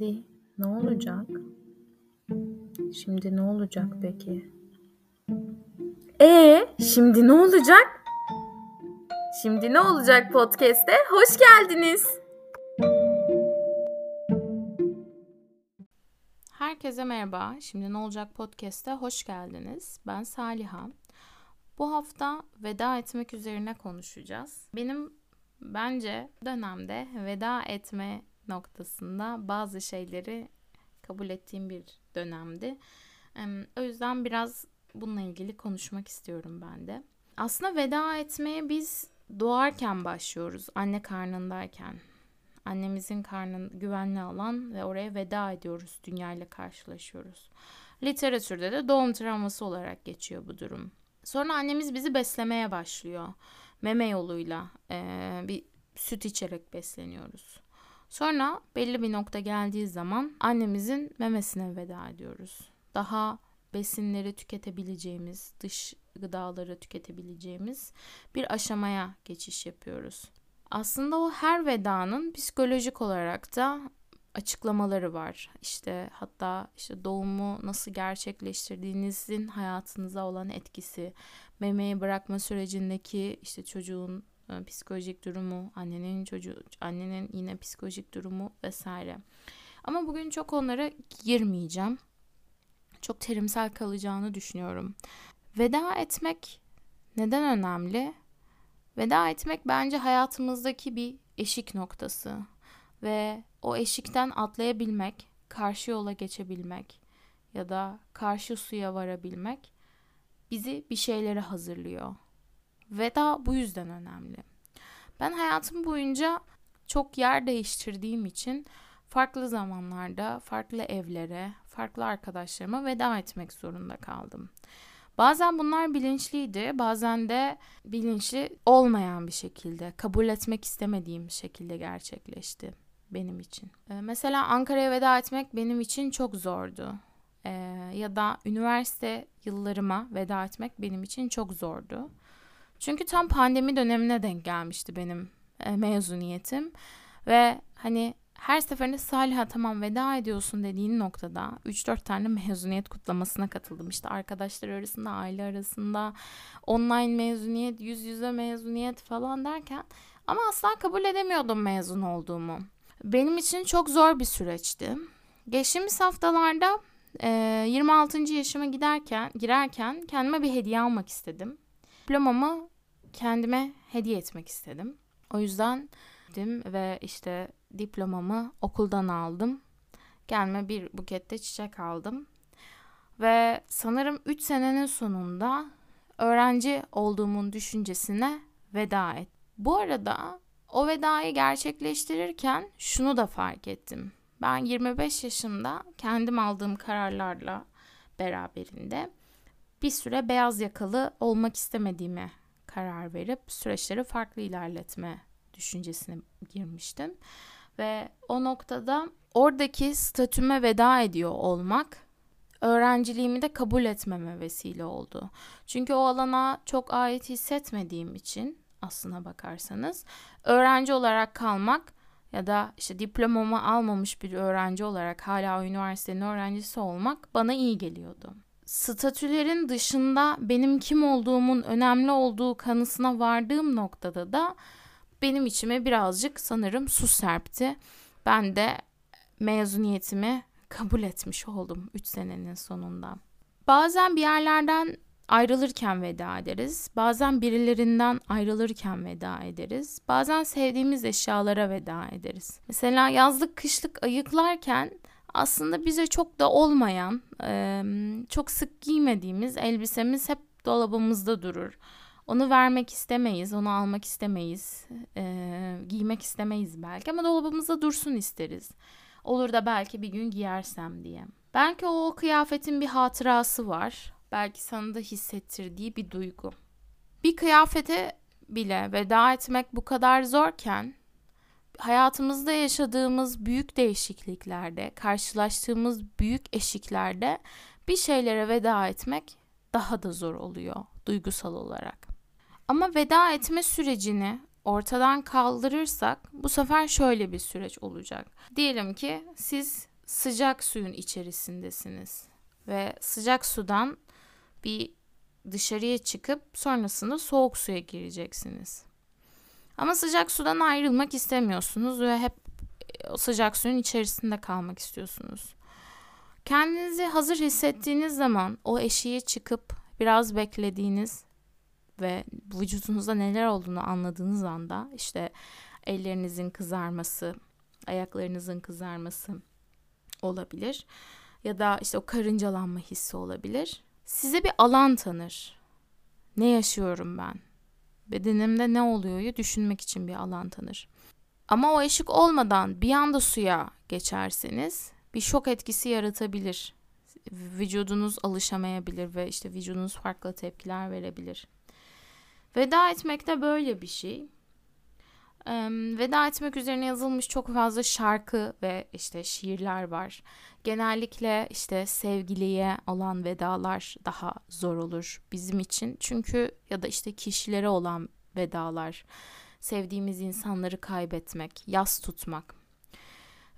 Şimdi ne olacak? Şimdi ne olacak peki? E şimdi ne olacak? Şimdi ne olacak podcast'te? Hoş geldiniz. Herkese merhaba. Şimdi ne olacak podcast'te hoş geldiniz. Ben Saliha. Bu hafta veda etmek üzerine konuşacağız. Benim bence dönemde veda etme noktasında bazı şeyleri kabul ettiğim bir dönemdi. O yüzden biraz bununla ilgili konuşmak istiyorum ben de. Aslında veda etmeye biz doğarken başlıyoruz, anne karnındayken. Annemizin karnın güvenli alan ve oraya veda ediyoruz, dünyayla karşılaşıyoruz. Literatürde de doğum travması olarak geçiyor bu durum. Sonra annemiz bizi beslemeye başlıyor. Meme yoluyla e, bir süt içerek besleniyoruz. Sonra belli bir nokta geldiği zaman annemizin memesine veda ediyoruz. Daha besinleri tüketebileceğimiz, dış gıdaları tüketebileceğimiz bir aşamaya geçiş yapıyoruz. Aslında o her vedanın psikolojik olarak da açıklamaları var. İşte hatta işte doğumu nasıl gerçekleştirdiğinizin hayatınıza olan etkisi, memeyi bırakma sürecindeki işte çocuğun psikolojik durumu, annenin çocuğu, annenin yine psikolojik durumu vesaire. Ama bugün çok onlara girmeyeceğim. Çok terimsel kalacağını düşünüyorum. Veda etmek neden önemli? Veda etmek bence hayatımızdaki bir eşik noktası ve o eşikten atlayabilmek, karşı yola geçebilmek ya da karşı suya varabilmek bizi bir şeylere hazırlıyor. Veda bu yüzden önemli. Ben hayatım boyunca çok yer değiştirdiğim için farklı zamanlarda farklı evlere, farklı arkadaşlarıma veda etmek zorunda kaldım. Bazen bunlar bilinçliydi, bazen de bilinçli olmayan bir şekilde, kabul etmek istemediğim şekilde gerçekleşti benim için. Ee, mesela Ankara'ya veda etmek benim için çok zordu. Ee, ya da üniversite yıllarıma veda etmek benim için çok zordu. Çünkü tam pandemi dönemine denk gelmişti benim e, mezuniyetim. Ve hani her seferinde Salih'a tamam veda ediyorsun dediğin noktada 3-4 tane mezuniyet kutlamasına katıldım. İşte arkadaşlar arasında, aile arasında, online mezuniyet, yüz yüze mezuniyet falan derken ama asla kabul edemiyordum mezun olduğumu. Benim için çok zor bir süreçti. Geçtiğimiz haftalarda e, 26. yaşıma giderken girerken kendime bir hediye almak istedim. Diplomamı kendime hediye etmek istedim. O yüzden gittim ve işte diplomamı okuldan aldım. Gelme bir bukette çiçek aldım. Ve sanırım 3 senenin sonunda öğrenci olduğumun düşüncesine veda et. Bu arada o vedayı gerçekleştirirken şunu da fark ettim. Ben 25 yaşımda kendim aldığım kararlarla beraberinde bir süre beyaz yakalı olmak istemediğimi karar verip süreçleri farklı ilerletme düşüncesine girmiştim. Ve o noktada oradaki statüme veda ediyor olmak öğrenciliğimi de kabul etmeme vesile oldu. Çünkü o alana çok ait hissetmediğim için aslına bakarsanız öğrenci olarak kalmak ya da işte diplomamı almamış bir öğrenci olarak hala üniversitenin öğrencisi olmak bana iyi geliyordu statülerin dışında benim kim olduğumun önemli olduğu kanısına vardığım noktada da benim içime birazcık sanırım su serpti. Ben de mezuniyetimi kabul etmiş oldum 3 senenin sonunda. Bazen bir yerlerden ayrılırken veda ederiz. Bazen birilerinden ayrılırken veda ederiz. Bazen sevdiğimiz eşyalara veda ederiz. Mesela yazlık kışlık ayıklarken aslında bize çok da olmayan, çok sık giymediğimiz elbisemiz hep dolabımızda durur. Onu vermek istemeyiz, onu almak istemeyiz, giymek istemeyiz belki ama dolabımızda dursun isteriz. Olur da belki bir gün giyersem diye. Belki o kıyafetin bir hatırası var. Belki sana da hissettirdiği bir duygu. Bir kıyafete bile veda etmek bu kadar zorken hayatımızda yaşadığımız büyük değişikliklerde, karşılaştığımız büyük eşiklerde bir şeylere veda etmek daha da zor oluyor duygusal olarak. Ama veda etme sürecini ortadan kaldırırsak bu sefer şöyle bir süreç olacak. Diyelim ki siz sıcak suyun içerisindesiniz ve sıcak sudan bir dışarıya çıkıp sonrasında soğuk suya gireceksiniz. Ama sıcak sudan ayrılmak istemiyorsunuz ve hep o sıcak suyun içerisinde kalmak istiyorsunuz. Kendinizi hazır hissettiğiniz zaman o eşiğe çıkıp biraz beklediğiniz ve vücudunuzda neler olduğunu anladığınız anda işte ellerinizin kızarması, ayaklarınızın kızarması olabilir ya da işte o karıncalanma hissi olabilir. Size bir alan tanır. Ne yaşıyorum ben? Bedenimde ne oluyor'yu düşünmek için bir alan tanır. Ama o eşik olmadan bir anda suya geçerseniz bir şok etkisi yaratabilir. Vücudunuz alışamayabilir ve işte vücudunuz farklı tepkiler verebilir. Veda etmek de böyle bir şey. Veda etmek üzerine yazılmış çok fazla şarkı ve işte şiirler var. Genellikle işte sevgiliye olan vedalar daha zor olur bizim için. Çünkü ya da işte kişilere olan vedalar, sevdiğimiz insanları kaybetmek, yas tutmak.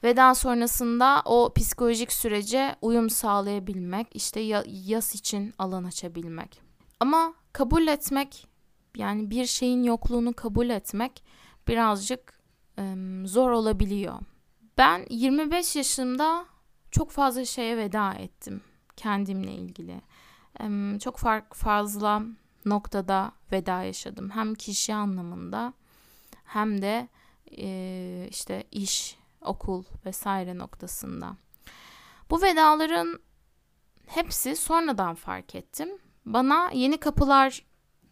Veda sonrasında o psikolojik sürece uyum sağlayabilmek, işte yas için alan açabilmek. Ama kabul etmek, yani bir şeyin yokluğunu kabul etmek birazcık e, zor olabiliyor. Ben 25 yaşımda çok fazla şeye veda ettim kendimle ilgili. E, çok fark fazla noktada veda yaşadım. Hem kişi anlamında hem de e, işte iş, okul vesaire noktasında. Bu vedaların hepsi sonradan fark ettim. Bana yeni kapılar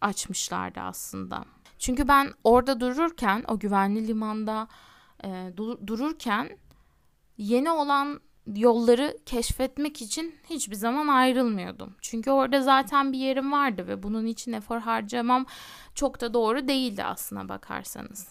açmışlardı aslında. Çünkü ben orada dururken, o güvenli limanda e, dururken yeni olan yolları keşfetmek için hiçbir zaman ayrılmıyordum. Çünkü orada zaten bir yerim vardı ve bunun için efor harcamam çok da doğru değildi aslına bakarsanız.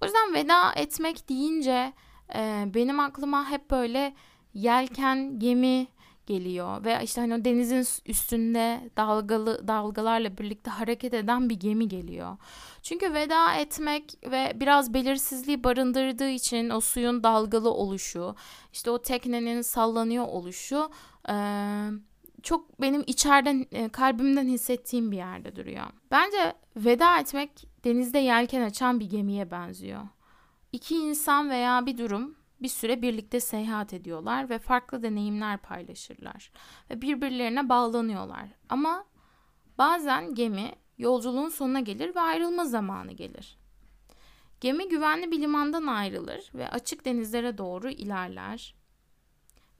O yüzden veda etmek deyince e, benim aklıma hep böyle yelken, gemi geliyor ve işte hani o denizin üstünde dalgalı dalgalarla birlikte hareket eden bir gemi geliyor. Çünkü veda etmek ve biraz belirsizliği barındırdığı için o suyun dalgalı oluşu, işte o teknenin sallanıyor oluşu e, çok benim içeriden e, kalbimden hissettiğim bir yerde duruyor. Bence veda etmek denizde yelken açan bir gemiye benziyor. İki insan veya bir durum bir süre birlikte seyahat ediyorlar ve farklı deneyimler paylaşırlar ve birbirlerine bağlanıyorlar. Ama bazen gemi yolculuğun sonuna gelir ve ayrılma zamanı gelir. Gemi güvenli bir limandan ayrılır ve açık denizlere doğru ilerler.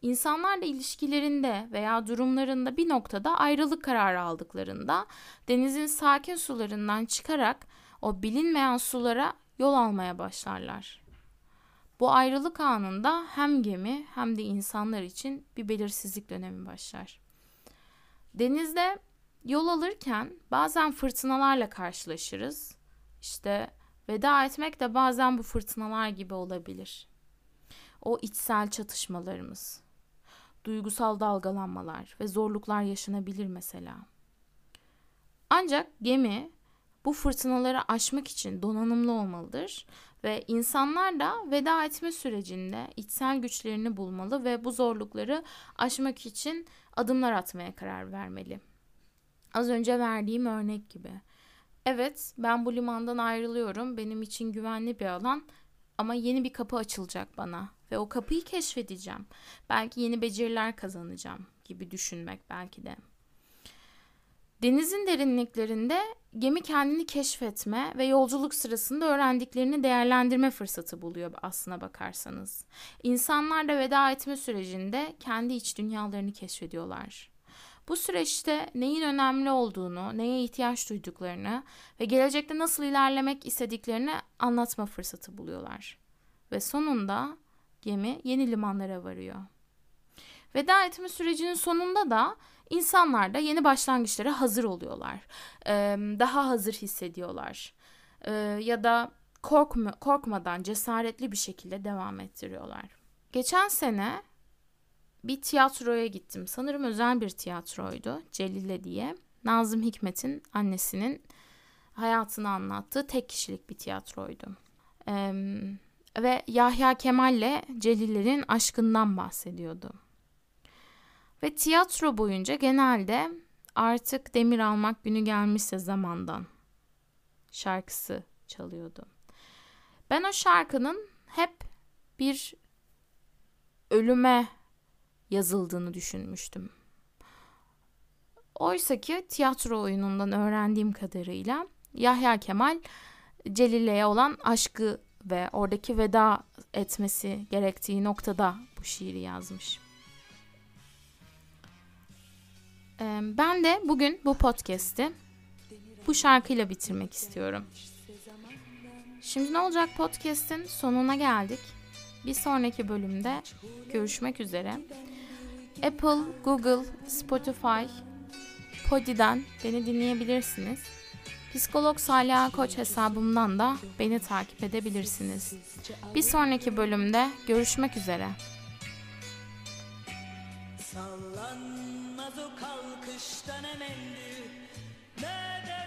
İnsanlarla ilişkilerinde veya durumlarında bir noktada ayrılık kararı aldıklarında denizin sakin sularından çıkarak o bilinmeyen sulara yol almaya başlarlar. Bu ayrılık anında hem gemi hem de insanlar için bir belirsizlik dönemi başlar. Denizde yol alırken bazen fırtınalarla karşılaşırız. İşte veda etmek de bazen bu fırtınalar gibi olabilir. O içsel çatışmalarımız, duygusal dalgalanmalar ve zorluklar yaşanabilir mesela. Ancak gemi bu fırtınaları aşmak için donanımlı olmalıdır ve insanlar da veda etme sürecinde içsel güçlerini bulmalı ve bu zorlukları aşmak için adımlar atmaya karar vermeli. Az önce verdiğim örnek gibi. Evet, ben bu limandan ayrılıyorum. Benim için güvenli bir alan ama yeni bir kapı açılacak bana ve o kapıyı keşfedeceğim. Belki yeni beceriler kazanacağım gibi düşünmek belki de. Denizin derinliklerinde gemi kendini keşfetme ve yolculuk sırasında öğrendiklerini değerlendirme fırsatı buluyor aslına bakarsanız. İnsanlar da veda etme sürecinde kendi iç dünyalarını keşfediyorlar. Bu süreçte neyin önemli olduğunu, neye ihtiyaç duyduklarını ve gelecekte nasıl ilerlemek istediklerini anlatma fırsatı buluyorlar. Ve sonunda gemi yeni limanlara varıyor. Veda etme sürecinin sonunda da İnsanlar da yeni başlangıçlara hazır oluyorlar. Daha hazır hissediyorlar. Ya da korkma, korkmadan cesaretli bir şekilde devam ettiriyorlar. Geçen sene bir tiyatroya gittim. Sanırım özel bir tiyatroydu. Celile diye. Nazım Hikmet'in annesinin hayatını anlattığı tek kişilik bir tiyatroydu. Ve Yahya Kemal'le Celil'lerin aşkından bahsediyordu. Ve tiyatro boyunca genelde artık demir almak günü gelmişse zamandan şarkısı çalıyordu. Ben o şarkının hep bir ölüme yazıldığını düşünmüştüm. Oysa ki tiyatro oyunundan öğrendiğim kadarıyla Yahya Kemal Celile'ye olan aşkı ve oradaki veda etmesi gerektiği noktada bu şiiri yazmış. Ben de bugün bu podcast'i bu şarkıyla bitirmek istiyorum. Şimdi ne olacak podcast'in sonuna geldik. Bir sonraki bölümde görüşmek üzere. Apple, Google, Spotify, Podi'den beni dinleyebilirsiniz. Psikolog Salih Koç hesabımdan da beni takip edebilirsiniz. Bir sonraki bölümde görüşmek üzere. Sallanmaz o kalkıştan emendi ne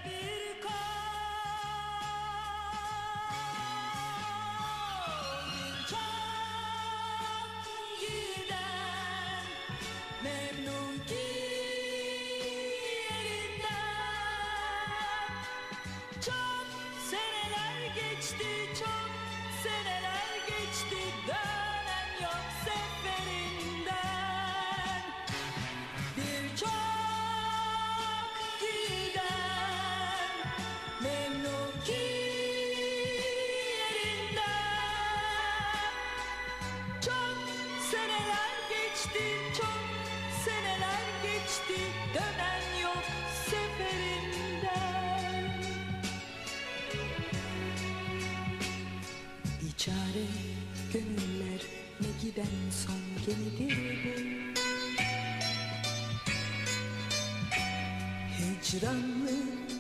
geçti çok seneler geçti dönen yok seferinden. Biçare gönüller ne giden son gemidir bu. Hicranlı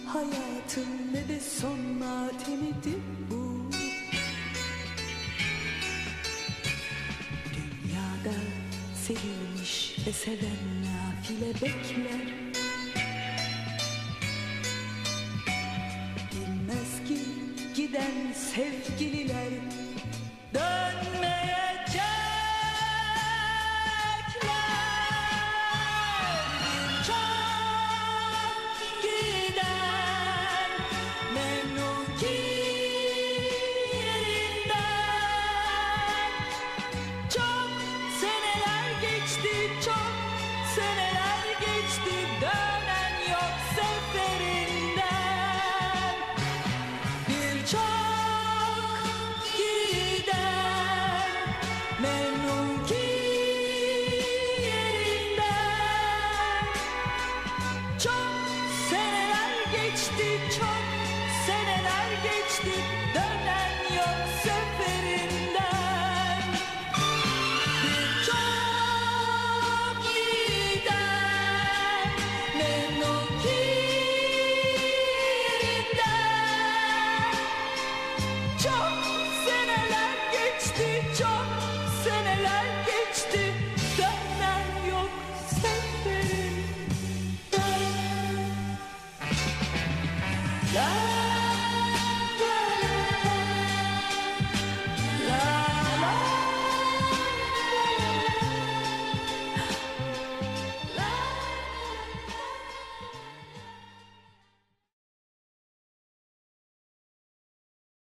hayatın ne de son matemidir bu sevilmiş ve seven nafile bekler. Bilmez ki giden sevgililer geçti dönen yok seferinden. Çok seneler geçti çok seneler